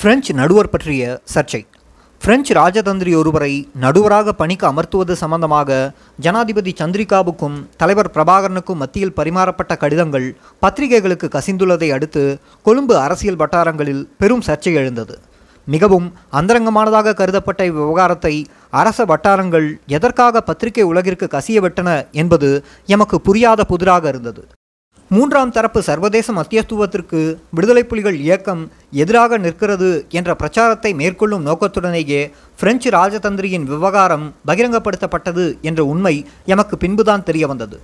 French நடுவர் பற்றிய சர்ச்சை. பிரெஞ்சு ராஜதந்திரி ஒருவரை நடுவராக பணிக்கு அமர்த்துவது சம்பந்தமாக ஜனாதிபதி சந்திரிகாவுக்கும் தலைவர் பிரபாகரனுக்கும் மத்தியில் பரிமாறப்பட்ட கடிதங்கள் பத்திரிகைகளுக்கு கசிந்துள்ளதை அடுத்து கொழும்பு அரசியல் வட்டாரங்களில் பெரும் சர்ச்சை எழுந்தது. மிகவும் அந்தரங்கமானதாக கருதப்பட்ட இவ்விவகாரத்தை அரச வட்டாரங்கள் எதற்காக பத்திரிகை உலகிற்கு கசியவிட்டன என்பது எமக்கு புரியாத புதிராக இருந்தது. மூன்றாம் தரப்பு சர்வதேச மத்தியஸ்துவத்திற்கு விடுதலை புலிகள் இயக்கம் எதிராக நிற்கிறது என்ற பிரச்சாரத்தை மேற்கொள்ளும் நோக்கத்துடனேயே பிரெஞ்சு ராஜதந்திரியின் விவகாரம் பகிரங்கப்படுத்தப்பட்டது என்ற உண்மை எமக்கு பின்புதான் தெரிய வந்தது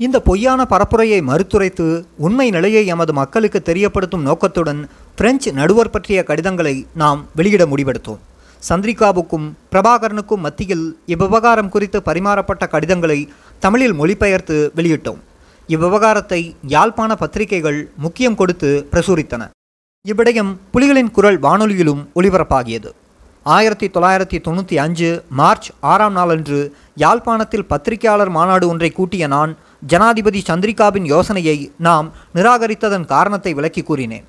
இந்த பொய்யான பரப்புரையை மறுத்துரைத்து உண்மை நிலையை எமது மக்களுக்கு தெரியப்படுத்தும் நோக்கத்துடன் பிரெஞ்சு நடுவர் பற்றிய கடிதங்களை நாம் வெளியிட முடிவெடுத்தோம். சந்திரிகாவுக்கும் பிரபாகரனுக்கும் மத்தியில் இவ்விவகாரம் குறித்து பரிமாறப்பட்ட கடிதங்களை தமிழில் மொழிபெயர்த்து வெளியிட்டோம். இவ்விவகாரத்தை யாழ்ப்பாண பத்திரிகைகள் முக்கியம் கொடுத்து பிரசுரித்தன. இவ்விடயம் புலிகளின் குரல் வானொலியிலும் ஒளிபரப்பாகியது ஆயிரத்தி தொள்ளாயிரத்தி தொண்ணூற்றி அஞ்சு மார்ச் ஆறாம் நாளன்று யாழ்ப்பாணத்தில் பத்திரிகையாளர் மாநாடு ஒன்றை கூட்டிய நான் ஜனாதிபதி சந்திரிகாவின் யோசனையை நாம் நிராகரித்ததன் காரணத்தை விளக்கி கூறினேன்.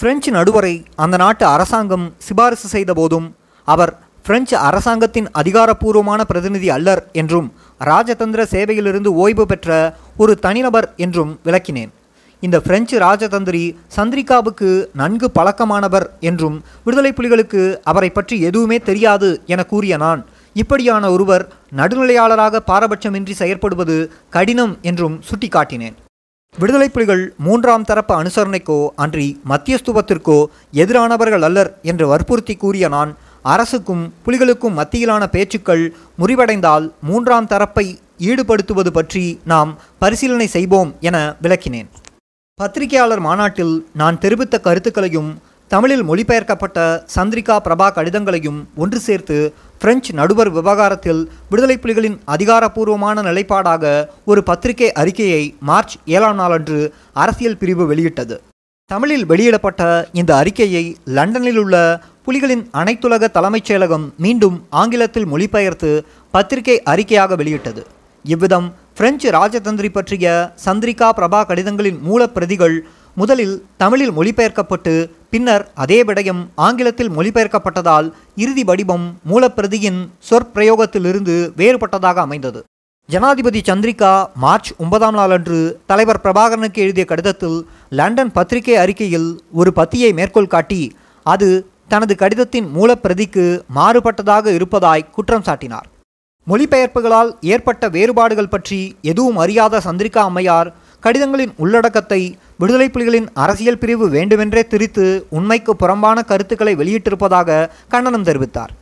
பிரெஞ்சு நடுவரை அந்த நாட்டு அரசாங்கம் சிபாரிசு செய்த போதும் அவர் பிரெஞ்சு அரசாங்கத்தின் அதிகாரப்பூர்வமான பிரதிநிதி அல்லர் என்றும் ராஜதந்திர சேவையிலிருந்து ஓய்வு பெற்ற ஒரு தனிநபர் என்றும் விளக்கினேன். இந்த பிரெஞ்சு ராஜதந்திரி சந்திரிகாவுக்கு நன்கு பழக்கமானவர் என்றும் விடுதலை புலிகளுக்கு அவரை பற்றி எதுவுமே தெரியாது என கூறிய நான் இப்படியான ஒருவர் நடுநிலையாளராக பாரபட்சமின்றி செயற்படுவது கடினம் என்றும் சுட்டிக்காட்டினேன். விடுதலை புலிகள் மூன்றாம் தரப்பு அனுசரணைக்கோ அன்றி மத்தியஸ்துவத்திற்கோ எதிரானவர்கள் அல்லர் என்று வற்புறுத்தி கூறிய நான் அரசுக்கும் புலிகளுக்கும் மத்தியிலான பேச்சுக்கள் முறிவடைந்தால் மூன்றாம் தரப்பை ஈடுபடுத்துவது பற்றி நாம் பரிசீலனை செய்வோம் என விளக்கினேன். பத்திரிகையாளர் மாநாட்டில் நான் தெரிவித்த கருத்துக்களையும் தமிழில் மொழிபெயர்க்கப்பட்ட சந்திரிகா பிரபா கடிதங்களையும் ஒன்று சேர்த்து பிரெஞ்சு நடுவர் விவகாரத்தில் விடுதலை புலிகளின் அதிகாரப்பூர்வமான நிலைப்பாடாக ஒரு பத்திரிகை அறிக்கையை மார்ச் ஏழாம் நாளன்று அரசியல் பிரிவு வெளியிட்டது. தமிழில் வெளியிடப்பட்ட இந்த அறிக்கையை லண்டனில் உள்ள புலிகளின் அனைத்துலக தலைமைச் செயலகம் மீண்டும் ஆங்கிலத்தில் மொழிபெயர்த்து பத்திரிகை அறிக்கையாக வெளியிட்டது. இவ்விதம் பிரெஞ்சு ராஜதந்திரி பற்றிய சந்திரிகா பிரபா கடிதங்களின் மூலப்பிரதிகள் முதலில் தமிழில் மொழிபெயர்க்கப்பட்டு பின்னர் அதே விடயம் ஆங்கிலத்தில் மொழிபெயர்க்கப்பட்டதால் இறுதி வடிவம் மூலப்பிரதியின் சொற்பிரயோகத்திலிருந்து வேறுபட்டதாக அமைந்தது. ஜனாதிபதி சந்திரிகா மார்ச் ஒன்பதாம் நாளன்று தலைவர் பிரபாகரனுக்கு எழுதிய கடிதத்தில் லண்டன் பத்திரிகை அறிக்கையில் ஒரு பத்தியை மேற்கோள் காட்டி அது தனது கடிதத்தின் மூலப்பிரதிக்கு மாறுபட்டதாக இருப்பதாய் குற்றம் சாட்டினார். மொழிபெயர்ப்புகளால் ஏற்பட்ட வேறுபாடுகள் பற்றி எதுவும் அறியாத சந்திரிகா அம்மையார் கடிதங்களின் உள்ளடக்கத்தை விடுதலை புலிகளின் அரசியல் பிரிவு வேண்டுமென்றே திரித்து உண்மைக்கு புறம்பான கருத்துக்களை வெளியிட்டிருப்பதாக கண்டனம் தெரிவித்தார்.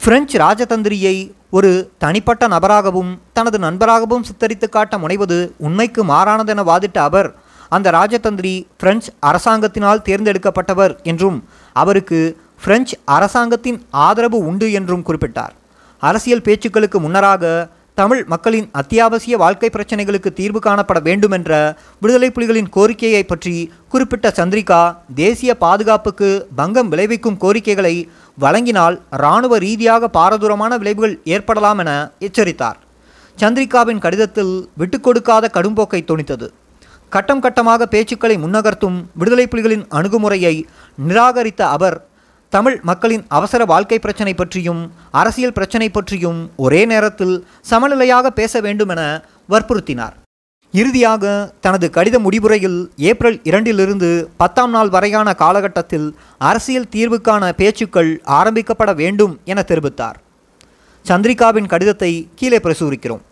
பிரெஞ்சு ராஜதந்திரியை ஒரு தனிப்பட்ட நபராகவும் தனது நண்பராகவும் சித்தரித்து காட்ட முனைவது உண்மைக்கு மாறானதென வாதிட்ட அவர் அந்த ராஜதந்திரி பிரெஞ்சு அரசாங்கத்தினால் தேர்ந்தெடுக்கப்பட்டவர் என்றும் அவருக்கு பிரெஞ்சு அரசாங்கத்தின் ஆதரவு உண்டு என்றும் குறிப்பிட்டார். அரசியல் பேச்சுக்களுக்கு முன்னராக தமிழ் மக்களின் அத்தியாவசிய வாழ்க்கை பிரச்சனைகளுக்கு தீர்வு காணப்பட வேண்டுமென்ற விடுதலை புலிகளின் கோரிக்கையை பற்றி குறிப்பிட்ட சந்திரிகா தேசிய பாதுகாப்புக்கு பங்கம் விளைவிக்கும் கோரிக்கைகளை வழங்கினால் இராணுவ ரீதியாக பாரதூரமான விளைவுகள் ஏற்படலாம் என எச்சரித்தார். சந்திரிகாவின் கடிதத்தில் விட்டுக்கொடுக்காத கடும்போக்கை தொனித்தது. கட்டம் கட்டமாக பேச்சுக்களை முன்னகர்த்தும் விடுதலை புலிகளின் அணுகுமுறையை நிராகரித்த அவர் தமிழ் மக்களின் அவசர வாழ்க்கை பிரச்சனை பற்றியும் அரசியல் பிரச்சனை பற்றியும் ஒரே நேரத்தில் சமநிலையாக பேச வேண்டுமென வற்புறுத்தினார். இறுதியாக தனது கடித முடிவுரையில் ஏப்ரல் இரண்டிலிருந்து பத்தாம் நாள் வரையான காலகட்டத்தில் அரசியல் தீர்வுக்கான பேச்சுக்கள் ஆரம்பிக்கப்பட வேண்டும் என தெரிவித்தார். சந்திரிகாவின் கடிதத்தை கீழே பிரசுரிக்கிறோம்.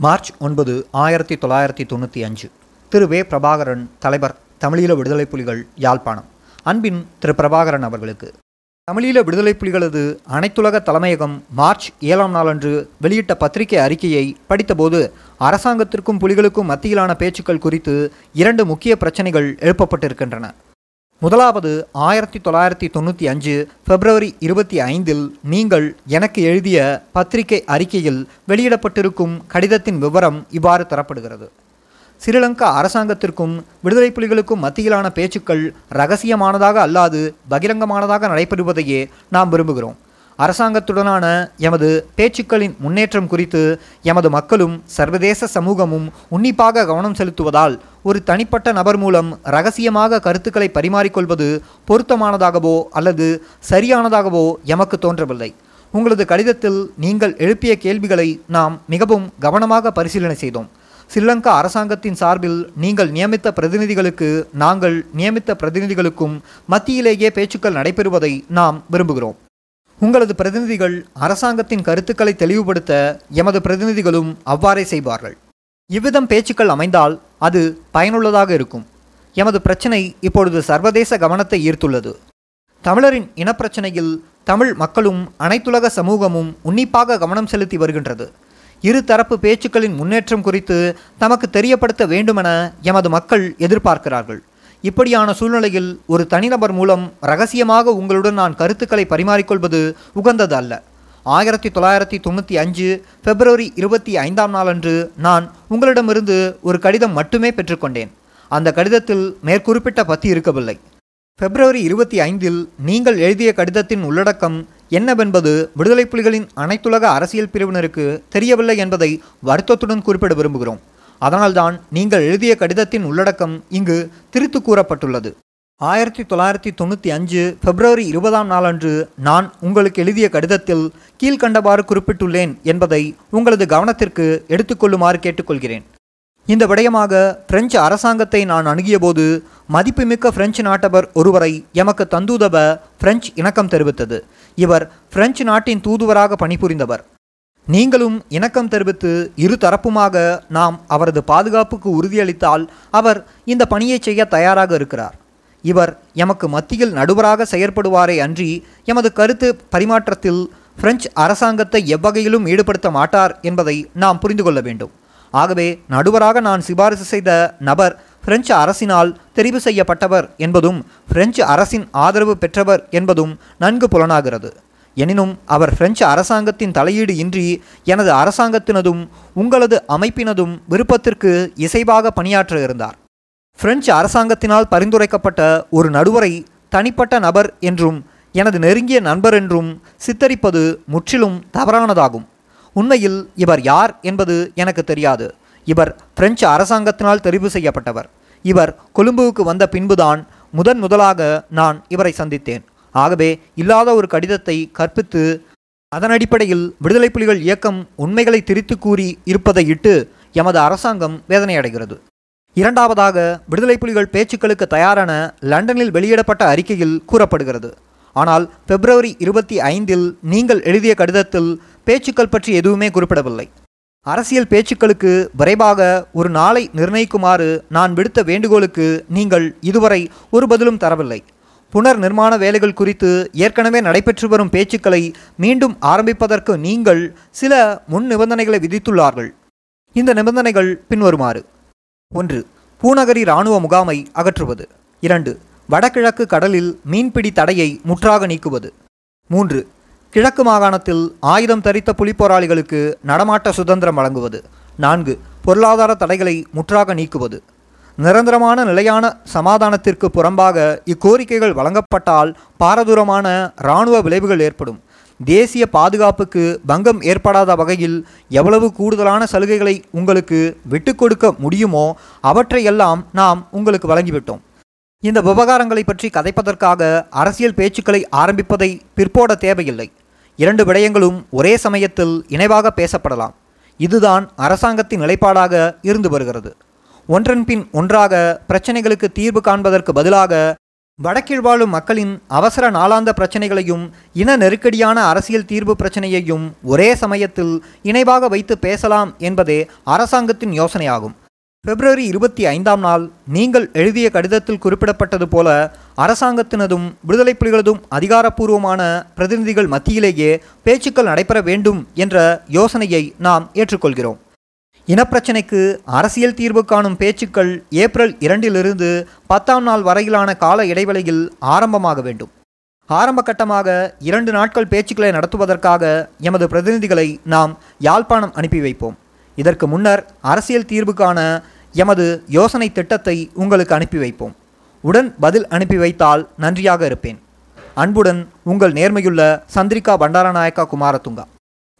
மார்ச் ஒன்பது ஆயிரத்தி தொள்ளாயிரத்தி தொண்ணூற்றி அஞ்சு. திரு வே பிரபாகரன் தலைவர் தமிழீழ விடுதலை புலிகள் யாழ்ப்பாணம். அன்பின் திரு பிரபாகரன் அவர்களுக்கு. தமிழீழ விடுதலை புலிகளது அனைத்துலக தலைமையகம் மார்ச் ஏழாம் நாளன்று வெளியிட்ட பத்திரிகை அறிக்கையை படித்தபோது அரசாங்கத்திற்கும் புலிகளுக்கும் மத்தியிலான பேச்சுக்கள் குறித்து இரண்டு முக்கிய பிரச்சனைகள் எழுப்பப்பட்டிருக்கின்றன. முதலாவது ஆயிரத்தி தொள்ளாயிரத்தி தொண்ணூற்றி அஞ்சு பிப்ரவரி இருபத்தி ஐந்தில் நீங்கள் எனக்கு எழுதிய பத்திரிகை அறிக்கையில் வெளியிடப்பட்டிருக்கும் கடிதத்தின் விவரம் இவ்வாறு தரப்படுகிறது. சிறிலங்கா அரசாங்கத்திற்கும் விடுதலை புலிகளுக்கும் மத்தியிலான பேச்சுக்கள் ரகசியமானதாக அல்லாது பகிரங்கமானதாக நடைபெறுவதையே நாம் விரும்புகிறோம். அரசாங்கத்துடனான எமது பேச்சுக்களின் முன்னேற்றம் குறித்து எமது மக்களும் சர்வதேச சமூகமும் உன்னிப்பாக கவனம் செலுத்துவதால் ஒரு தனிப்பட்ட நபர் மூலம் ரகசியமாக கருத்துக்களை பரிமாறிக்கொள்வது பொருத்தமானதாகவோ அல்லது சரியானதாகவோ எமக்கு தோன்றவில்லை. உங்களது கடிதத்தில் நீங்கள் எழுப்பிய கேள்விகளை நாம் மிகவும் கவனமாக பரிசீலனை செய்தோம். ஸ்ரீலங்கா அரசாங்கத்தின் சார்பில் நீங்கள் நியமித்த பிரதிநிதிகளுக்கு நாங்கள் நியமித்த பிரதிநிதிகளுக்கும் மத்தியிலேயே பேச்சுக்கள் நடைபெறுவதை நாம் விரும்புகிறோம். உங்களது பிரதிநிதிகள் அரசாங்கத்தின் கருத்துக்களை தெளிவுபடுத்த எமது பிரதிநிதிகளும் அவ்வாறே செய்வார்கள். இவ்விதம் பேச்சுக்கள் அமைந்தால் அது பயனுள்ளதாக இருக்கும். எமது பிரச்சினை இப்பொழுது சர்வதேச கவனத்தை ஈர்த்துள்ளது. தமிழரின் இனப்பிரச்சனையில் தமிழ் மக்களும் அனைத்துலக சமூகமும் உன்னிப்பாக கவனம் செலுத்தி வருகின்றது. இரு தரப்பு பேச்சுக்களின் முன்னேற்றம் குறித்து தமக்கு தெரியப்படுத்த வேண்டுமென எமது மக்கள் எதிர்பார்க்கிறார்கள். இப்படியான சூழ்நிலையில் ஒரு தனிநபர் மூலம் ரகசியமாக உங்களுடன் நான் கருத்துக்களை பரிமாறிக்கொள்வது உகந்தது அல்ல ஆயிரத்தி தொள்ளாயிரத்தி தொண்ணூற்றி அஞ்சு பிப்ரவரி இருபத்தி ஐந்தாம் நாளன்று நான் உங்களிடமிருந்து ஒரு கடிதம் மட்டுமே பெற்றுக்கொண்டேன். அந்த கடிதத்தில் மேற்குறிப்பிட்ட பத்தி இருக்கவில்லை. பிப்ரவரி இருபத்தி ஐந்தில் நீங்கள் எழுதிய கடிதத்தின் உள்ளடக்கம் என்னவென்பது விடுதலை புலிகளின் அனைத்துலக அரசியல் பிரிவினருக்கு தெரியவில்லை என்பதை வருத்தத்துடன் குறிப்பிட விரும்புகிறோம். அதனால்தான் நீங்கள் எழுதிய கடிதத்தின் உள்ளடக்கம் இங்கு திருத்து கூறப்பட்டுள்ளது. ஆயிரத்தி தொள்ளாயிரத்தி தொண்ணூற்றி அஞ்சு பிப்ரவரி இருபதாம் நாளன்று நான் உங்களுக்கு எழுதிய கடிதத்தில் கீழ்கண்டவாறு குறிப்பிட்டுள்ளேன் என்பதை உங்களது கவனத்திற்கு எடுத்துக்கொள்ளுமாறு கேட்டுக்கொள்கிறேன். இந்த விடயமாக பிரெஞ்சு அரசாங்கத்தை நான் அணுகியபோது மதிப்புமிக்க பிரெஞ்சு நாட்டவர் ஒருவரை எமக்கு தந்தூதவ பிரெஞ்சு இணக்கம் தெரிவித்தது. இவர் பிரெஞ்சு நாட்டின் தூதுவராக பணிபுரிந்தவர். நீங்களும் இணக்கம் தெரிவித்து இரு தரப்புமாக நாம் அவரது பாதுகாப்புக்கு உறுதியளித்தால் அவர் இந்த பணியை செய்ய தயாராக இருக்கிறார். இவர் எமக்கு மத்தியில் நடுவராக செயற்படுவாரே அன்றி எமது கருத்து பரிமாற்றத்தில் பிரெஞ்சு அரசாங்கத்தை எவ்வகையிலும் ஈடுபடுத்த மாட்டார் என்பதை நாம் புரிந்து கொள்ள வேண்டும். ஆகவே நடுவராக நான் சிபாரிசு செய்த நபர் பிரெஞ்சு அரசினால் தெரிவு செய்யப்பட்டவர் என்பதும் பிரெஞ்சு அரசின் ஆதரவு பெற்றவர் என்பதும் நன்கு புலனாகிறது. எனினும் அவர் பிரெஞ்சு அரசாங்கத்தின் தலையீடு இன்றி எனது அரசாங்கத்தினதும் உங்களது அமைப்பினதும் விருப்பத்திற்கு இசைவாக பணியாற்ற இருந்தார். பிரெஞ்சு அரசாங்கத்தினால் பரிந்துரைக்கப்பட்ட ஒரு நடுவரை தனிப்பட்ட நபர் என்றும் எனது நெருங்கிய நண்பர் என்றும் சித்தரிப்பது முற்றிலும் தவறானதாகும். உண்மையில் இவர் யார் என்பது எனக்கு தெரியாது. இவர் பிரெஞ்சு அரசாங்கத்தினால் தெரிவு செய்யப்பட்டவர். இவர் கொழும்புவுக்கு வந்த பின்புதான் முதன் முதலாக நான் இவரை சந்தித்தேன். ஆகவே இல்லாத ஒரு கடிதத்தை கற்பித்து அதன் அடிப்படையில் விடுதலை புலிகள் இயக்கம் உண்மைகளை திரித்து கூறி இருப்பதை இட்டு எமது அரசாங்கம் வேதனையடைகிறது இரண்டாவதாக விடுதலை புலிகள் பேச்சுக்களுக்கு தயாரான லண்டனில் வெளியிடப்பட்ட அறிக்கையில் கூறப்படுகிறது. ஆனால் பிப்ரவரி இருபத்தி ஐந்தில் நீங்கள் எழுதிய கடிதத்தில் பேச்சுக்கள் பற்றி எதுவுமே குறிப்பிடவில்லை. அரசியல் பேச்சுக்களுக்கு விரைவாக ஒரு நாளை நிர்ணயிக்குமாறு நான் விடுத்த வேண்டுகோளுக்கு நீங்கள் இதுவரை ஒரு பதிலும் தரவில்லை. புனர் நிர்மாண வேலைகள் குறித்து ஏற்கனவே நடைபெற்று வரும் பேச்சுக்களை மீண்டும் ஆரம்பிப்பதற்கு நீங்கள் சில முன் நிபந்தனைகளை விதித்துள்ளார்கள். இந்த நிபந்தனைகள் பின்வருமாறு. ஒன்று பூநகரி இராணுவ முகாமை அகற்றுவது. இரண்டு வடகிழக்கு கடலில் மீன்பிடி தடையை முற்றாக நீக்குவது. மூன்று கிழக்கு மாகாணத்தில் ஆயுதம் தரித்த புலிப்போராளிகளுக்கு நடமாட்ட சுதந்திரம் வழங்குவது. நான்கு பொருளாதார தடைகளை முற்றாக நீக்குவது. நிரந்தரமான நிலையான சமாதானத்திற்கு புறம்பாக இக்கோரிக்கைகள் வழங்கப்பட்டால் பாரதூரமான இராணுவ விளைவுகள் ஏற்படும். தேசிய பாதுகாப்புக்கு பங்கம் ஏற்படாத வகையில் எவ்வளவு கூடுதலான சலுகைகளை உங்களுக்கு விட்டுக் கொடுக்க முடியுமோ அவற்றையெல்லாம் நாம் உங்களுக்கு வழங்கிவிட்டோம். இந்த விவகாரங்களை பற்றி கதைப்பதற்காக அரசியல் பேச்சுக்களை ஆரம்பிப்பதை பிற்போட தேவையில்லை. இரண்டு விடயங்களும் ஒரே சமயத்தில் இணைவாக பேசப்படலாம். இதுதான் அரசாங்கத்தின் நிலைப்பாடாக இருந்து வருகிறது. ஒன்றன் பின் ஒன்றாக பிரச்சனைகளுக்கு தீர்வு காண்பதற்கு பதிலாக வடக்கில் வாழும் மக்களின் அவசர நாளாந்த பிரச்சனைகளையும் இன நெருக்கடியான அரசியல் தீர்வு பிரச்சனையையும் ஒரே சமயத்தில் இணைவாக வைத்து பேசலாம் என்பதே அரசாங்கத்தின் யோசனையாகும். பிப்ரவரி இருபத்தி ஐந்தாம் நாள் நீங்கள் எழுதிய கடிதத்தில் குறிப்பிடப்பட்டது போல அரசாங்கத்தினதும் விடுதலை புலிகளதும் அதிகாரப்பூர்வமான பிரதிநிதிகள் மத்தியிலேயே பேச்சுக்கள் நடைபெற வேண்டும் என்ற யோசனையை நாம் ஏற்றுக்கொள்கிறோம். இனப்பிரச்சினைக்கு அரசியல் தீர்வு காணும் பேச்சுக்கள் ஏப்ரல் இரண்டிலிருந்து பத்தாம் நாள் வரையிலான கால இடைவெளியில் ஆரம்பமாக வேண்டும். ஆரம்ப கட்டமாக இரண்டு நாட்கள் பேச்சுக்களை நடத்துவதற்காக எமது பிரதிநிதிகளை நாம் யாழ்ப்பாணம் அனுப்பி வைப்போம். இதற்கு முன்னர் அரசியல் தீர்வுக்கான எமது யோசனை திட்டத்தை உங்களுக்கு அனுப்பி வைப்போம். உடன் பதில் அனுப்பி வைத்தால் நன்றியாக இருப்பேன். அன்புடன் உங்கள் நேர்மையுள்ள சந்திரிகா பண்டாரநாயக்கா குமாரதுங்கா.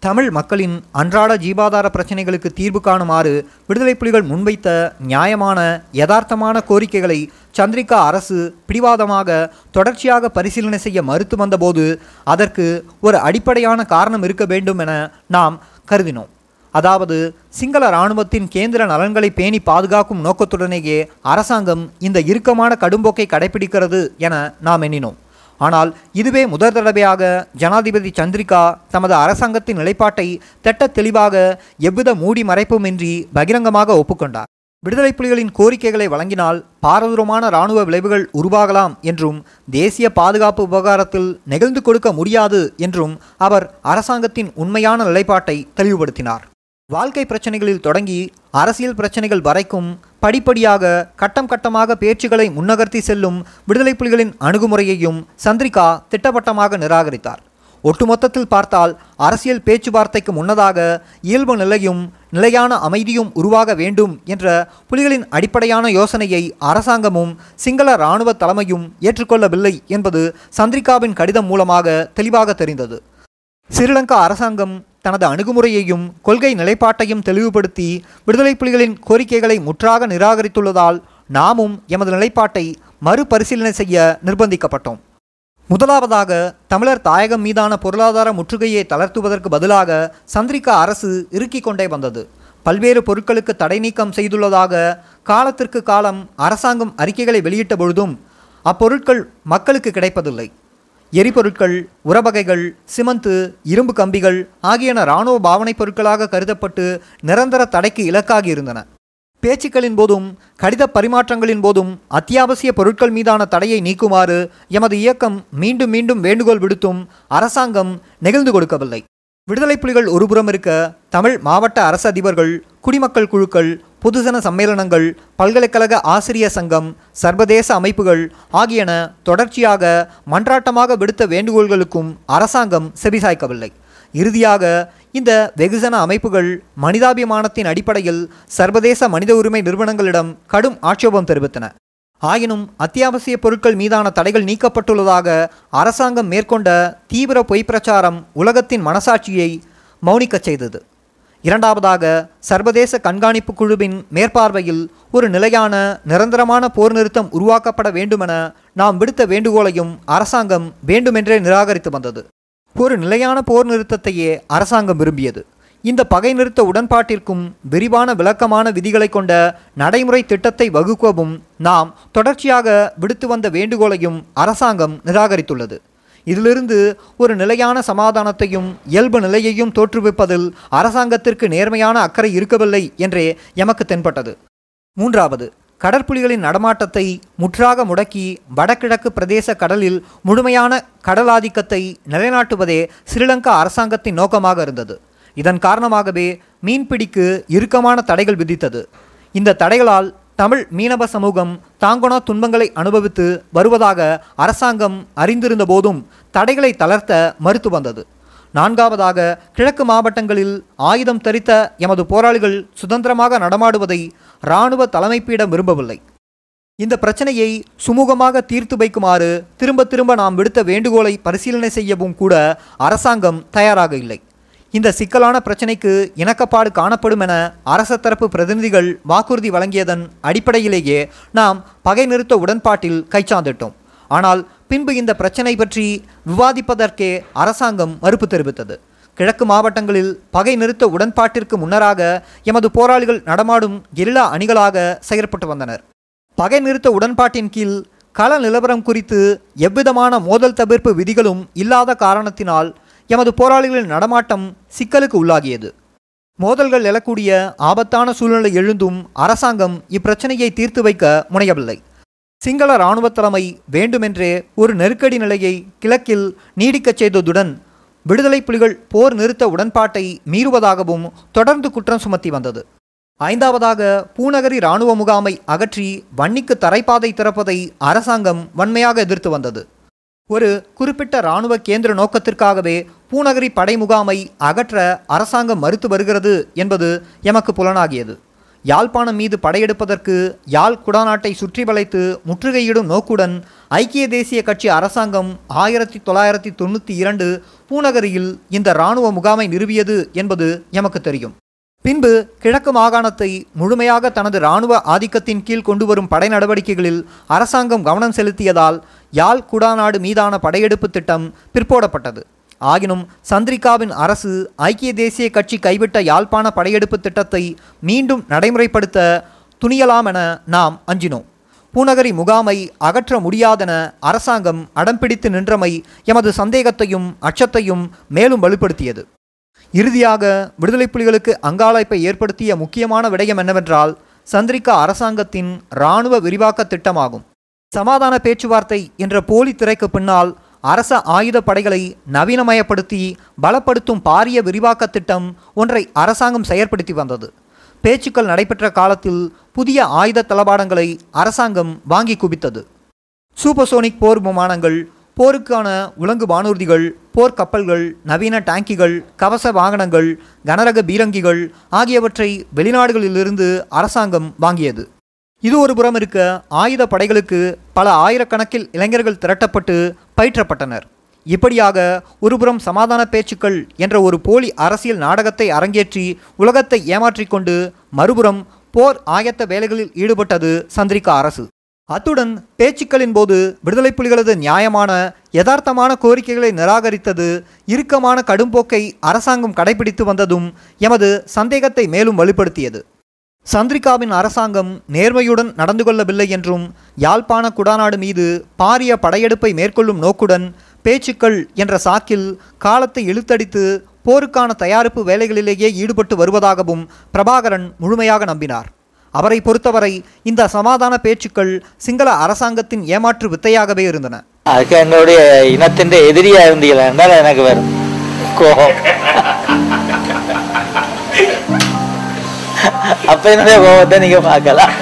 தமிழ் மக்களின் அன்றாட ஜீவாதார பிரச்சனைகளுக்கு தீர்வு காணுமாறு விடுதலை புலிகள் முன்வைத்த நியாயமான யதார்த்தமான கோரிக்கைகளை சந்திரிகா அரசு பிடிவாதமாக தொடர்ச்சியாக பரிசீலனை செய்ய மறுத்து வந்தபோது அதற்கு ஒரு அடிப்படையான காரணம் இருக்க வேண்டும் என நாம் கருதினோம். அதாவது சிங்கள இராணுவத்தின் கேந்திர நலன்களை பேணி பாதுகாக்கும் நோக்கத்துடனேயே அரசாங்கம் இந்த இறுக்கமான கடும்போக்கை கடைபிடிக்கிறது என நாம் எண்ணினோம். ஆனால் இதுவே முதல் தடவையாக ஜனாதிபதி சந்திரிகா தமது அரசாங்கத்தின் நிலைப்பாட்டை திட்ட தெளிவாக எவ்வித மூடி மறைப்புமின்றி பகிரங்கமாக ஒப்புக்கொண்டார். விடுதலை புலிகளின் கோரிக்கைகளை வழங்கினால் பாரதூரமான இராணுவ விளைவுகள் உருவாகலாம் என்றும் தேசிய பாதுகாப்பு விவகாரத்தில் நெகிழ்ந்து கொடுக்க முடியாது என்றும் அவர் அரசாங்கத்தின் உண்மையான நிலைப்பாட்டை தெளிவுபடுத்தினார். வாழ்க்கை பிரச்சனைகளில் தொடங்கி அரசியல் பிரச்சனைகள் வரைக்கும் படிப்படியாக கட்டம் கட்டமாக பேச்சுகளை முன்னகர்த்தி செல்லும் விடுதலை புலிகளின் அணுகுமுறையையும் சந்திரிகா திட்டவட்டமாக நிராகரித்தார். ஒட்டுமொத்தத்தில் பார்த்தால் அரசியல் பேச்சுவார்த்தைக்கு முன்னதாக இயல்பு நிலையும் நிலையான அமைதியும் உருவாக வேண்டும் என்ற புலிகளின் அடிப்படையான யோசனையை அரசாங்கமும் சிங்கள இராணுவ தலைமையும் ஏற்றுக்கொள்ளவில்லை என்பது சந்திரிகாவின் கடிதம் மூலமாக தெளிவாக தெரிந்தது. ஸ்ரீலங்கா அரசாங்கம் தனது அணுகுமுறையையும் கொள்கை நிலைப்பாட்டையும் தெளிவுபடுத்தி விடுதலை புலிகளின் கோரிக்கைகளை முற்றாக நிராகரித்துள்ளதால் நாமும் எமது நிலைப்பாட்டை மறுபரிசீலனை செய்ய நிர்பந்திக்கப்பட்டோம். முதலாவதாக தமிழர் தாயகம் மீதான பொருளாதார முற்றுகையை தளர்த்துவதற்கு பதிலாக சந்திரிகா அரசு இறுக்கிக் கொண்டே வந்தது. பல்வேறு பொருட்களுக்கு தடை நீக்கம் செய்துள்ளதாக காலத்திற்கு காலம் அரசாங்கம் அறிக்கைகளை வெளியிட்ட பொழுதும் அப்பொருட்கள் மக்களுக்கு கிடைப்பதில்லை. எரிபொருட்கள் உரவகைகள் சிமந்து இரும்பு கம்பிகள் ஆகியன இராணுவ பாவனைப் பொருட்களாக கருதப்பட்டு நிரந்தர தடைக்கு இலக்காகி இருந்தன. பேச்சுக்களின் போதும் கடித பரிமாற்றங்களின் போதும் அத்தியாவசிய பொருட்கள் மீதான தடையை நீக்குமாறு எமது இயக்கம் மீண்டும் மீண்டும் வேண்டுகோள் விடுத்தும் அரசாங்கம் நெகிழ்ந்து கொடுக்கவில்லை. விடுதலை புலிகள் ஒருபுறம் இருக்க தமிழ் மாவட்ட அரசு அதிபர்கள் குடிமக்கள் குழுக்கள் பொதுஜன சம்மேளனங்கள் பல்கலைக்கழக ஆசிரிய சங்கம் சர்வதேச அமைப்புகள் ஆகியன தொடர்ச்சியாக மன்றாட்டமாக விடுத்த வேண்டுகோள்களுக்கும் அரசாங்கம் செவிசாய்க்கவில்லை. இறுதியாக இந்த வெகுஜன அமைப்புகள் மனிதாபிமானத்தின் அடிப்படையில் சர்வதேச மனித உரிமை நிறுவனங்களிடம் கடும் ஆட்சேபம் தெரிவித்தன. ஆயினும் அத்தியாவசிய பொருட்கள் மீதான தடைகள் நீக்கப்பட்டுள்ளதாக அரசாங்கம் மேற்கொண்ட தீவிர பொய் பிரச்சாரம் உலகத்தின் மனசாட்சியை மௌனிக்கச் செய்தது. இரண்டாவதாக சர்வதேச கண்காணிப்பு குழுவின் மேற்பார்வையில் ஒரு நிலையான நிரந்தரமான போர் நிறுத்தம் உருவாக்கப்பட வேண்டுமென நாம் விடுத்த வேண்டுகோளையும் அரசாங்கம் வேண்டுமென்றே நிராகரித்து வந்தது. ஒரு நிலையான போர் நிறுத்தத்தையே அரசாங்கம் விரும்பியது. இந்த பகை நிறுத்த உடன்பாட்டிற்கும் விரிவான விளக்கமான விதிகளை கொண்ட நடைமுறை திட்டத்தை வகுக்கவும் நாம் தொடர்ச்சியாக விடுத்து வந்த வேண்டுகோளையும் அரசாங்கம் நிராகரித்துள்ளது. இதிலிருந்து ஒரு நிலையான சமாதானத்தையும் இயல்பு நிலையையும் தோற்றுவிப்பதில் அரசாங்கத்திற்கு நேர்மையான அக்கறை இருக்கவில்லை என்றே எமக்கு தென்பட்டது. மூன்றாவது கடற்புலிகளின் நடமாட்டத்தை முற்றாக முடக்கி வடகிழக்கு பிரதேச கடலில் முழுமையான கடலாதிக்கத்தை நிலைநாட்டுவதே ஸ்ரீலங்கா அரசாங்கத்தின் நோக்கமாக இருந்தது. இதன் காரணமாகவே மீன்பிடிக்கு இறுக்கமான தடைகள் விதித்தது. இந்த தடைகளால் தமிழ் மீனவ சமூகம் தாங்கொணா துன்பங்களை அனுபவித்து வருவதாக அரசாங்கம் அறிந்திருந்த போதும் தடைகளை தளர்த்த மறுத்து வந்தது. நான்காவதாக கிழக்கு மாவட்டங்களில் ஆயுதம் தரித்த எமது போராளிகள் சுதந்திரமாக நடமாடுவதை இராணுவ தலைமைப்பிடம் விரும்பவில்லை. இந்த பிரச்சனையை சுமூகமாக தீர்த்து வைக்குமாறு திரும்ப திரும்ப நாம் விடுத்த வேண்டுகோளை பரிசீலனை செய்யவும் கூட அரசாங்கம் தயாராக இல்லை. இந்த சிக்கலான பிரச்சினைக்கு இணக்கப்பாடு காணப்படும் என அரச தரப்பு பிரதிநிதிகள் வாக்குறுதி வழங்கியதன் அடிப்படையிலேயே நாம் பகை நிறுத்த உடன்பாட்டில் கைச்சாந்திட்டோம். ஆனால் பின்பு இந்த பிரச்சனை பற்றி விவாதிப்பதற்கே அரசாங்கம் மறுப்பு தெரிவித்தது. கிழக்கு மாவட்டங்களில் பகை நிறுத்த உடன்பாட்டிற்கு முன்னராக எமது போராளிகள் நடமாடும் கெரில்லா அணிகளாக செயற்பட்டு வந்தனர். பகை நிறுத்த உடன்பாட்டின் கீழ் கள நிலவரம் குறித்து எவ்விதமான மோதல் தவிர்ப்பு விதிகளும் இல்லாத காரணத்தினால் எமது போராளிகளின் நடமாட்டம் சிக்கலுக்கு உள்ளாகியது. மோதல்கள் எழக்கூடிய ஆபத்தான சூழ்நிலை எழுந்தும் அரசாங்கம் இப்பிரச்சனையை தீர்த்து வைக்க முனையவில்லை. சிங்கள இராணுவ தலைமை வேண்டுமென்றே ஒரு நெருக்கடி நிலையை கிழக்கில் நீடிக்கச் செய்ததுடன் விடுதலை புலிகள் போர் நிறுத்த உடன்பாட்டை மீறுவதாகவும் தொடர்ந்து குற்றம் சுமத்தி வந்தது. ஐந்தாவதாக பூநகரி இராணுவ முகாமை அகற்றி வன்னிக்கு தரைப்பாதை திறப்பதை அரசாங்கம் வன்மையாக எதிர்த்து வந்தது. ஒரு குறிப்பிட்ட இராணுவ கேந்திர நோக்கத்திற்காகவே பூநகரி படை முகாமை அகற்ற அரசாங்கம் மறுத்து வருகிறது என்பது எமக்கு புலனாகியது. யாழ்ப்பாணம் மீது படையெடுப்பதற்கு யாழ் குடாநாட்டை சுற்றி வளைத்து முற்றுகையிடும் நோக்குடன் ஐக்கிய தேசிய கட்சி அரசாங்கம் ஆயிரத்தி தொள்ளாயிரத்தி தொண்ணூற்றி இரண்டு பூநகரியில் இந்த இராணுவ முகாமை நிறுவியது என்பது எமக்கு தெரியும். பின்பு கிழக்கு மாகாணத்தை முழுமையாக தனது இராணுவ ஆதிக்கத்தின் கீழ் கொண்டு வரும் படை நடவடிக்கைகளில் அரசாங்கம் கவனம் செலுத்தியதால் யாழ் குடாநாடு மீதான படையெடுப்பு திட்டம் பிற்போடப்பட்டது. ஆகினும் சந்திரிகாவின் அரசு ஐக்கிய தேசிய கட்சி கைவிட்ட யாழ்ப்பாண படையெடுப்பு திட்டத்தை மீண்டும் நடைமுறைப்படுத்த துணியலாம் என நாம் அஞ்சினோம். பூநகரி முகாமை அகற்ற முடியாதென அரசாங்கம் அடம்பிடித்து நின்றமை எமது சந்தேகத்தையும் அச்சத்தையும் மேலும் வலுப்படுத்தியது. இறுதியாக விடுதலை புலிகளுக்கு அங்காளைப்பை ஏற்படுத்திய முக்கியமான விடயம் என்னவென்றால் சந்திரிகா அரசாங்கத்தின் இராணுவ விரிவாக்க திட்டமாகும். சமாதான பேச்சுவார்த்தை என்ற போலி திரைக்கு பின்னால் அரச ஆயுத படைகளை நவீனமயப்படுத்தி பலப்படுத்தும் பாரிய விரிவாக்க திட்டம் ஒன்றை அரசாங்கம் செயற்படுத்தி வந்தது. பேச்சுக்கள் நடைபெற்ற காலத்தில் புதிய ஆயுத தளபாடங்களை அரசாங்கம் வாங்கி குவித்தது. சூப்பர்சோனிக் போர் விமானங்கள் போருக்கான உலங்கு வானூர்திகள் போர்க்கப்பல்கள் நவீன டாங்கிகள் கவச வாகனங்கள் கனரக பீரங்கிகள் ஆகியவற்றை வெளிநாடுகளிலிருந்து அரசாங்கம் வாங்கியது. இது ஒரு புறம் இருக்க ஆயுத படைகளுக்கு பல ஆயிரக்கணக்கில் இளைஞர்கள் திரட்டப்பட்டு பயிற்றப்பட்டனர். இப்படியாக ஒருபுறம் சமாதான பேச்சுக்கள் என்ற ஒரு போலி அரசியல் நாடகத்தை அரங்கேற்றி உலகத்தை ஏமாற்றிக்கொண்டு மறுபுறம் போர் ஆயத்த வேலைகளில் ஈடுபட்டது சந்திரிகா அரசு. அத்துடன் பேச்சுக்களின் போது விடுதலை புலிகளது நியாயமான யதார்த்தமான கோரிக்கைகளை நிராகரித்தது இறுக்கமான கடும்போக்கை அரசாங்கம் கடைபிடித்து வந்ததும் எமது சந்தேகத்தை மேலும் வலுப்படுத்தியது. சந்திரிகாவின் அரசாங்கம் நேர்மையுடன் நடந்து கொள்ளவில்லை என்றும் யாழ்ப்பாண குடாநாடு மீது பாரிய படையெடுப்பை மேற்கொள்ளும் நோக்குடன் பேச்சுக்கள் என்ற சாக்கில் காலத்தை இழுத்தடித்து போருக்கான தயாரிப்பு வேலைகளிலேயே ஈடுபட்டு வருவதாகவும் பிரபாகரன் முழுமையாக நம்பினார். அவரை பொறுத்தவரை இந்த சமாதான பேச்சுக்கள் சிங்கள அரசாங்கத்தின் ஏமாற்று வித்தையாகவே இருந்தன. அதுக்கு என்னுடைய இனத்தின் எதிரியா இருந்தீங்களா என்றால் எனக்கு வரும் கோபம். அப்ப என்னுடைய கோபத்தை நீங்க பார்க்கலாம்.